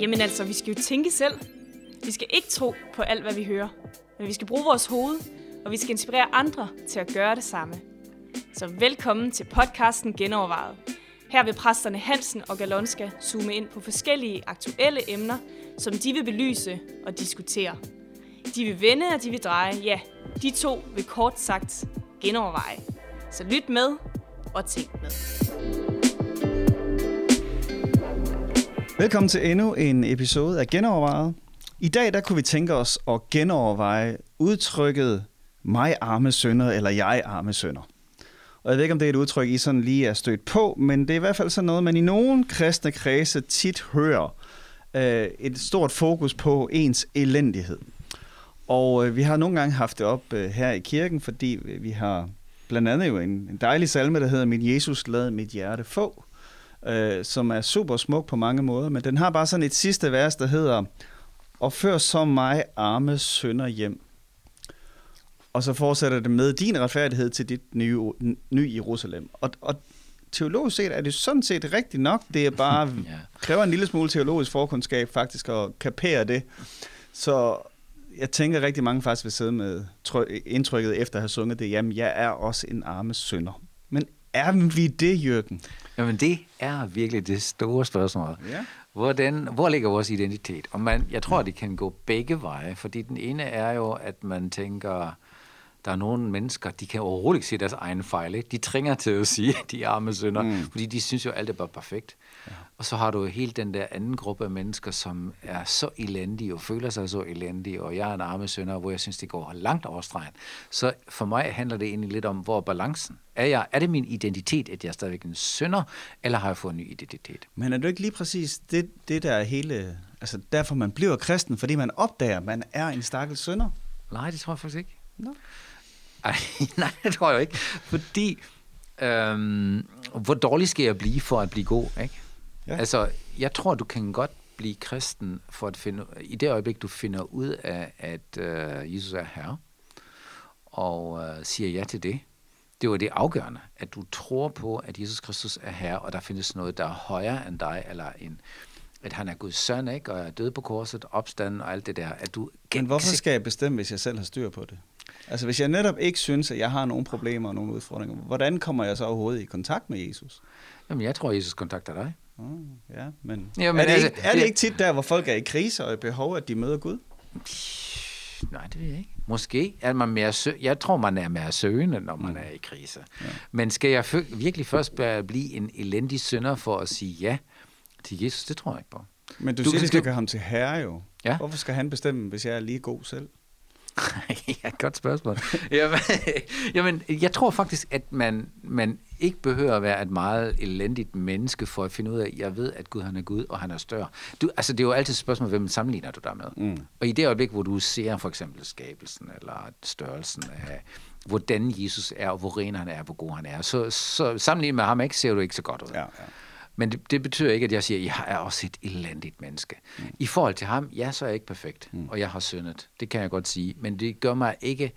Jamen altså, vi skal jo tænke selv. Vi skal ikke tro på alt, hvad vi hører. Men vi skal bruge vores hoved, og vi skal inspirere andre til at gøre det samme. Så velkommen til podcasten Genovervejet. Her vil præsterne Hansen og Galonska zoome ind på forskellige aktuelle emner, som de vil belyse og diskutere. De vil vende, og de vil dreje. Ja, de to vil kort sagt genoverveje. Så lyt med og tænk med. Velkommen til endnu en episode af Genovervejet. I dag der kunne vi tænke os at genoverveje udtrykket mig arme sønder eller jeg arme sønder. Og jeg ved ikke, om det er et udtryk, I sådan lige er stødt på, men det er i hvert fald sådan noget, man i nogle kristne kredse tit hører. Øh, et stort fokus på ens elendighed. Og øh, vi har nogle gange haft det op øh, her i kirken, fordi vi har blandt andet jo en, en dejlig salme, der hedder Min Jesus lad mit hjerte få, øh, som er super smuk på mange måder, men den har bare sådan et sidste vers, der hedder Og før så mig arme sønder hjem. Og så fortsætter det med din retfærdighed til dit nye, nye Jerusalem. Og, og teologisk set er det sådan set rigtigt nok. Det er bare ja. kræver en lille smule teologisk forkundskab faktisk at kapere det. Så jeg tænker rigtig mange faktisk vil sidde med indtrykket efter at have sunget det. Jamen, jeg er også en arme sønder. Men er vi det, Jørgen? Jamen, det er virkelig det store spørgsmål. Ja. Hvordan, hvor ligger vores identitet? Og man, jeg tror, det kan gå begge veje, fordi den ene er jo, at man tænker, der er nogle mennesker, de kan overhovedet ikke se deres egen fejl. Ikke? De trænger til at sige, at de er arme sønder, mm. fordi de synes jo, at alt er bare perfekt. Ja. Og så har du helt den der anden gruppe af mennesker, som er så elendige og føler sig så elendige, og jeg er en arme sønder, hvor jeg synes, det går langt over stregen. Så for mig handler det egentlig lidt om, hvor er balancen? Er, jeg, er det min identitet, at jeg er stadigvæk en sønder, eller har jeg fået en ny identitet? Men er det ikke lige præcis det, det der er hele... Altså derfor man bliver kristen, fordi man opdager, at man er en stakkels sønder? Nej, det tror jeg faktisk ikke. No. Ej, nej, det tror jeg ikke. Fordi, øhm, hvor dårlig skal jeg blive for at blive god, ikke? Ja. Altså, jeg tror, du kan godt blive kristen for at finde, i det øjeblik, du finder ud af, at øh, Jesus er herre, og øh, siger ja til det, det var det afgørende, at du tror på, at Jesus Kristus er herre, og der findes noget, der er højere end dig, eller en, at han er Guds søn, ikke? og er død på korset, opstanden og alt det der. At du Men hvorfor skal jeg bestemme, hvis jeg selv har styr på det? Altså hvis jeg netop ikke synes, at jeg har nogle problemer og nogle udfordringer, hvordan kommer jeg så overhovedet i kontakt med Jesus? Jamen jeg tror, Jesus kontakter dig. Mm, ja, men, Jamen, er, det altså, ikke, er det ikke tit der, hvor folk er i krise og i behov, at de møder Gud? Nej, det ved jeg ikke. Måske er man mere sø- Jeg tror, man er mere søgende, når man mm. er i krise. Ja. Men skal jeg virkelig først blive en elendig synder for at sige ja til Jesus? Det tror jeg ikke på. Men du, du siger, at skal gøre ham til herre jo. Ja? Hvorfor skal han bestemme, hvis jeg er lige god selv? ja, godt spørgsmål. jamen, jamen, jeg tror faktisk, at man, man ikke behøver at være et meget elendigt menneske for at finde ud af, at jeg ved, at Gud han er Gud, og han er større. Du, altså, det er jo altid et spørgsmål, hvem sammenligner du dig med? Mm. Og i det øjeblik, hvor du ser for eksempel skabelsen, eller størrelsen af, hvordan Jesus er, og hvor ren han er, hvor god han er, så, så sammenlignet med ham, ikke, ser du ikke så godt ud. Ja, ja. Men det, det betyder ikke, at jeg siger, at jeg er også et elendigt menneske. Mm. I forhold til ham, ja, så er jeg ikke perfekt, mm. og jeg har syndet. Det kan jeg godt sige. Men det gør mig ikke...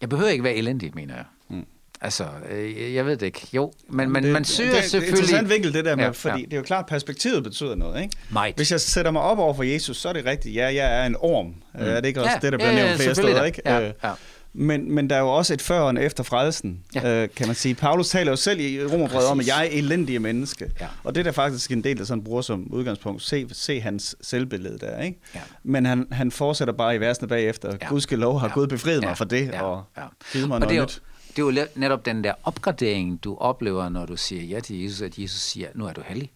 Jeg behøver ikke være elendig, mener jeg. Mm. Altså, øh, jeg ved det ikke. Jo, men, men det, man søger det, selvfølgelig... Det er interessant vinkel, det der med, ja, fordi ja. det er jo klart, at perspektivet betyder noget, ikke? Might. Hvis jeg sætter mig op over for Jesus, så er det rigtigt. Ja, jeg er en orm. Mm. Er det ikke også ja, det, der bliver ja, nævnt flere steder, ikke? Ja, øh, ja. Men, men der er jo også et før og efter frelsen, ja. øh, kan man sige. Paulus taler jo selv i Romerbrevet om, at jeg er elendige menneske. Ja. Og det er der faktisk en del, der sådan bruger som udgangspunkt. Se, se hans selvbillede der, ikke? Ja. Men han, han fortsætter bare i versene bagefter. Ja. Gud skal lov har ja. Gud befriet mig ja. for det, ja. og ja. givet mig og noget det er jo, nyt. Det er jo netop den der opgradering, du oplever, når du siger ja til Jesus, at Jesus siger, nu er du hellig.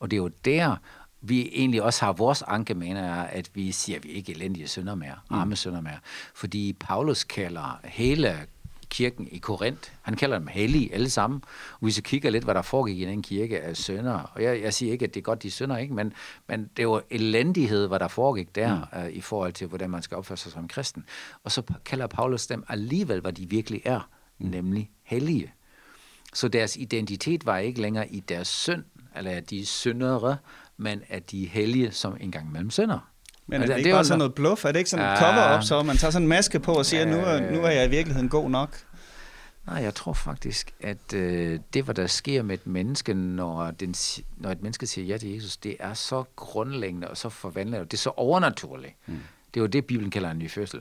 Og det er jo der, vi egentlig også har vores anke, mener jeg, at vi siger, at vi ikke er elendige sønder mere, mm. arme sønder mere. Fordi Paulus kalder hele kirken i Korinth. Han kalder dem hellige alle sammen. Hvis vi kigger lidt, hvad der foregik i den kirke af sønder, og jeg, jeg siger ikke, at det er godt, de sønder, ikke, men, men det var elendighed, hvad der foregik der, mm. uh, i forhold til, hvordan man skal opføre sig som kristen. Og så kalder Paulus dem alligevel, hvad de virkelig er, mm. nemlig hellige. Så deres identitet var ikke længere i deres synd, eller de syndere, men at de er hellige som en gang mellem synder. Men er det, ikke det bare sådan noget bluff? Er det ikke sådan et cover-up, så man tager sådan en maske på og siger, ja, nu, er, nu er jeg i virkeligheden god nok? Nej, jeg tror faktisk, at øh, det, hvad der sker med et menneske, når, den, når et menneske siger ja til Jesus, det er så grundlæggende og så forvandlende, og det er så overnaturligt. Mm. Det er jo det, Bibelen kalder en ny fødsel.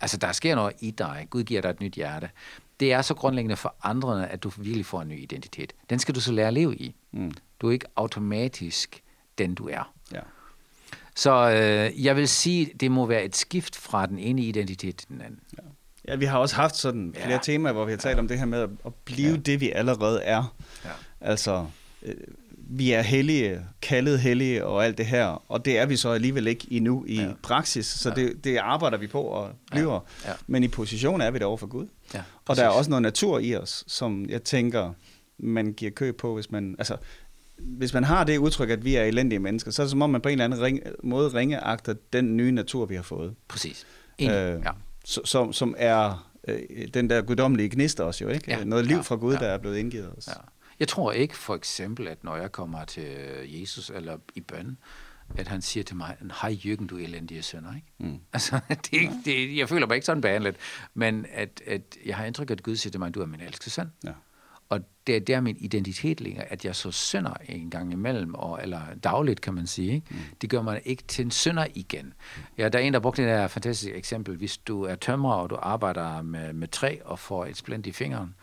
Altså, der sker noget i dig. Gud giver dig et nyt hjerte. Det er så grundlæggende for andre, at du virkelig får en ny identitet. Den skal du så lære at leve i. Mm. Du er ikke automatisk den, du er. Ja. Så øh, jeg vil sige, det må være et skift fra den ene identitet til den anden. Ja. Ja, vi har også haft sådan flere ja. temaer, hvor vi har talt ja. om det her med at blive ja. det, vi allerede er. Ja. Altså, øh, vi er hellige, kaldet hellige og alt det her, og det er vi så alligevel ikke endnu i ja. praksis, så ja. det, det arbejder vi på og bliver. Ja. Ja. Men i position er vi der over for Gud. Ja, og der er også noget natur i os, som jeg tænker, man giver køb på, hvis man... Altså, hvis man har det udtryk, at vi er elendige mennesker, så er det som om, man på en eller anden ring, måde ringeagter den nye natur, vi har fået. Præcis. øh, ja. som, som er øh, den der guddommelige gnist også jo, ikke? Ja. Noget liv fra Gud, ja. der er blevet indgivet os. Ja. Jeg tror ikke for eksempel, at når jeg kommer til Jesus eller i bøn, at han siger til mig, hej Jørgen, du elendige sønner. Ikke? Mm. Altså, det er det, jeg føler mig ikke sådan behandlet, men at, at jeg har indtryk af, at Gud siger til mig, du er min elskede søn. Ja. Og det er der min identitet ligger, at jeg så synder en gang imellem, og, eller dagligt kan man sige. Ikke? Mm. Det gør mig ikke til en synder igen. Ja, der er en, der brugte det der fantastiske eksempel. Hvis du er tømrer, og du arbejder med, med træ og får et splint i fingeren,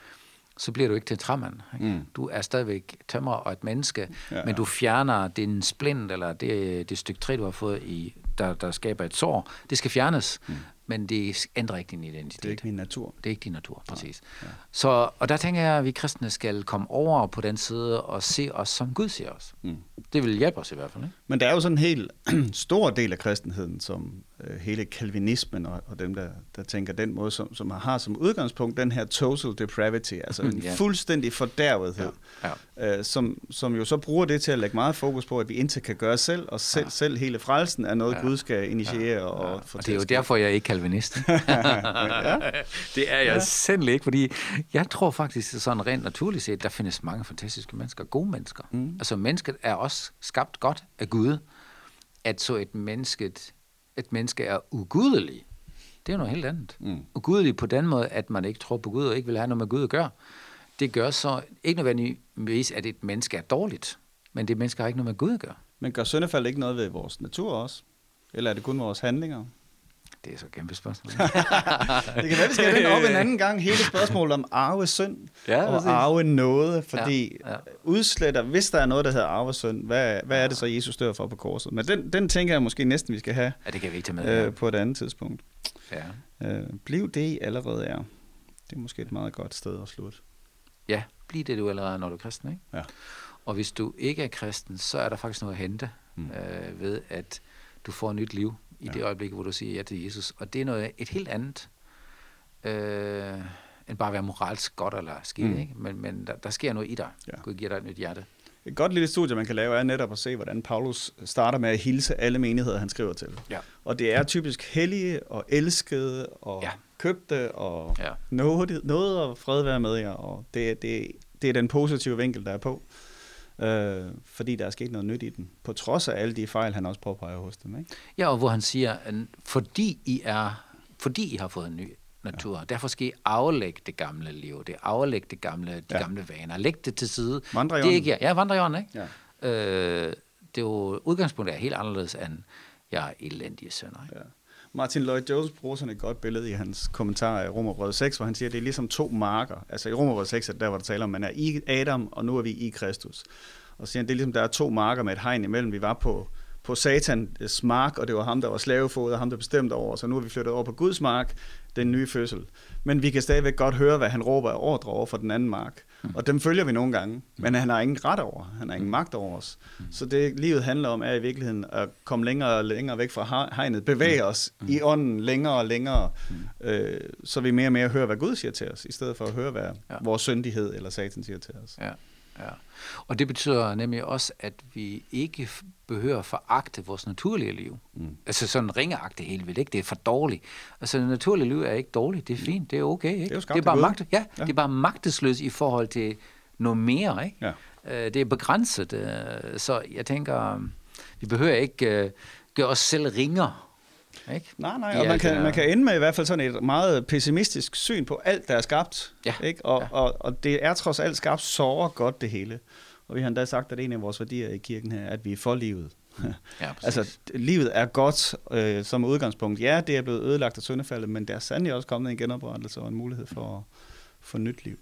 så bliver du ikke til træmand. Ikke? Mm. Du er stadigvæk tømrer og et menneske, ja, ja. men du fjerner din splint, eller det, det stykke træ, du har fået, i, der, der skaber et sår. Det skal fjernes. Mm men det ændrer ikke din identitet. Det er ikke min natur. Det er ikke din natur, præcis. Ja. Ja. Så, og der tænker jeg, at vi kristne skal komme over på den side og se os, som Gud ser os. Mm. Det vil hjælpe os i hvert fald. Ikke? Men der er jo sådan en helt stor del af kristenheden, som øh, hele kalvinismen og, og dem, der, der tænker den måde, som, som har som udgangspunkt den her total depravity, altså en ja. fuldstændig fordærvethed, ja. Ja. Øh, som, som jo så bruger det til at lægge meget fokus på, at vi intet kan gøre selv, og selv, ja. selv hele frelsen er noget, ja. Gud skal initiere ja. og ja. og det er jo derfor, jeg ikke kalvinist. ja. Det er jeg ja. selv ikke, fordi jeg tror faktisk, sådan rent naturligt set, der findes mange fantastiske mennesker, gode mennesker. Mm. Altså mennesket er også skabt godt af Gud, at så et menneske et menneske er ugudelig, det er noget helt andet. Mm. Ugudelig på den måde, at man ikke tror på Gud og ikke vil have noget med Gud at gøre. Det gør så ikke nødvendigvis, at et menneske er dårligt, men det menneske har ikke noget med Gud at gøre. Men gør syndefald ikke noget ved vores natur også? Eller er det kun vores handlinger? Det er så et kæmpe spørgsmål. det kan være, vi skal den op en anden gang. Hele spørgsmålet om arve synd ja, og arve noget. Fordi ja, ja. udsletter, hvis der er noget, der hedder arve synd, hvad, hvad er det så, Jesus dør for på korset? Men den, den tænker jeg måske næsten, vi skal have ja, det kan vi ikke tage med, øh, på et andet tidspunkt. Ja. Øh, bliv det, I allerede er. Det er måske et meget godt sted at slutte. Ja, bliv det, du allerede er, når du er kristen. Ikke? Ja. Og hvis du ikke er kristen, så er der faktisk noget at hente mm. øh, ved, at du får et nyt liv i ja. det øjeblik, hvor du siger ja til Jesus. Og det er noget et helt andet, øh, end bare at være moralsk godt eller skidt. Mm. Ikke? Men, men der, der sker noget i dig. Ja. Gud giver dig et nyt hjerte. Et godt lille studie, man kan lave, er netop at se, hvordan Paulus starter med at hilse alle menigheder, han skriver til. Ja. Og det er typisk hellige og elskede og ja. købte og ja. noget, noget og fred være med jer. Og det, det, det er den positive vinkel, der er på øh, fordi der er sket noget nyt i den, på trods af alle de fejl, han også påpeger hos dem. Ikke? Ja, og hvor han siger, at fordi I, er, fordi I har fået en ny natur, ja. derfor skal I aflægge det gamle liv, det aflægge det gamle, de ja. gamle vaner, læg det til side. Vandre det er ikke, ja, vandre ikke? Ja. Øh, det er jo, udgangspunktet er helt anderledes end jeg er elendige sønner. Ikke? Ja. Martin Lloyd Jones bruger sådan et godt billede i hans kommentar i Romerbrød 6, hvor han siger, at det er ligesom to marker. Altså i Romerbrød 6 er der, hvor der taler om, at man er i Adam, og nu er vi i Kristus. Og så siger han, det er ligesom, der er to marker med et hegn imellem. Vi var på, på Satans mark, og det var ham, der var slavefod, og ham, der bestemte over. Så nu er vi flyttet over på Guds mark, den nye fødsel. Men vi kan stadigvæk godt høre, hvad han råber af ordre over for den anden mark. Mm. Og dem følger vi nogle gange, men han har ingen ret over, han har ingen magt over os. Mm. Så det livet handler om, er i virkeligheden at komme længere og længere væk fra hegnet, bevæge mm. os i ånden længere og længere, øh, så vi mere og mere hører, hvad Gud siger til os, i stedet for at høre, hvad ja. vores syndighed eller satan siger til os. Ja. Ja. Og det betyder nemlig også, at vi ikke behøver at foragte vores naturlige liv. Mm. Altså sådan ringeagte helt vildt, ikke? Det er for dårligt. Altså det naturlige liv er ikke dårligt, det er fint, det er okay, ikke? Det er, det er bare, magt, ja, ja. det er bare magtesløst i forhold til noget mere, ikke? Ja. Øh, det er begrænset, øh, så jeg tænker, vi behøver ikke øh, gøre os selv ringere Ikke? Nej, nej, og man kan, man kan ende med i hvert fald sådan et meget pessimistisk syn på alt, der er skabt. Ja, Ikke? Og, ja. og, og det er trods alt skabt så godt, det hele. Og vi har endda sagt, at en af vores værdier i kirken her, er, at vi er for livet. Ja, altså, livet er godt øh, som udgangspunkt. Ja, det er blevet ødelagt af syndefaldet, men der er sandelig også kommet en genoprettelse og en mulighed for at få nyt liv.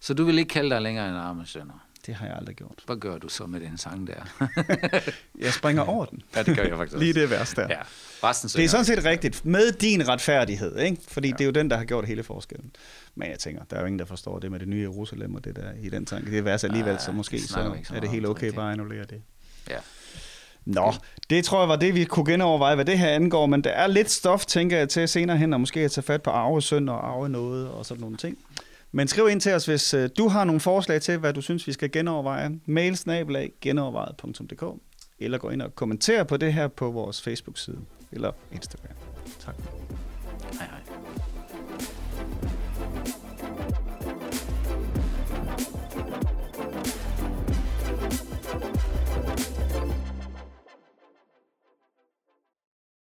Så du vil ikke kalde dig længere en arme sønder? Det har jeg aldrig gjort. Hvad gør du så med den sang der? Jeg springer over den. ja, det gør jeg faktisk Lige det værste der. Ja, resten Det er sådan set rigtigt. Med din retfærdighed, ikke? Fordi ja. Det er jo den, der har gjort hele forskellen. Men jeg tænker, der er jo ingen, der forstår det med det nye Jerusalem og det der i den tanke. Det er værst alligevel, så måske så, er det helt okay bare at annullere det. Ja. Nå, det tror jeg var det, vi kunne genoverveje, hvad det her angår, men der er lidt stof, tænker jeg, til senere hen, og måske at tage fat på arvesynd og arve noget og sådan nogle ting. Men skriv ind til os, hvis øh, du har nogle forslag til, hvad du synes, vi skal genoverveje. Mail snabelag genovervejet.dk eller gå ind og kommentere på det her på vores Facebook-side eller Instagram. Tak.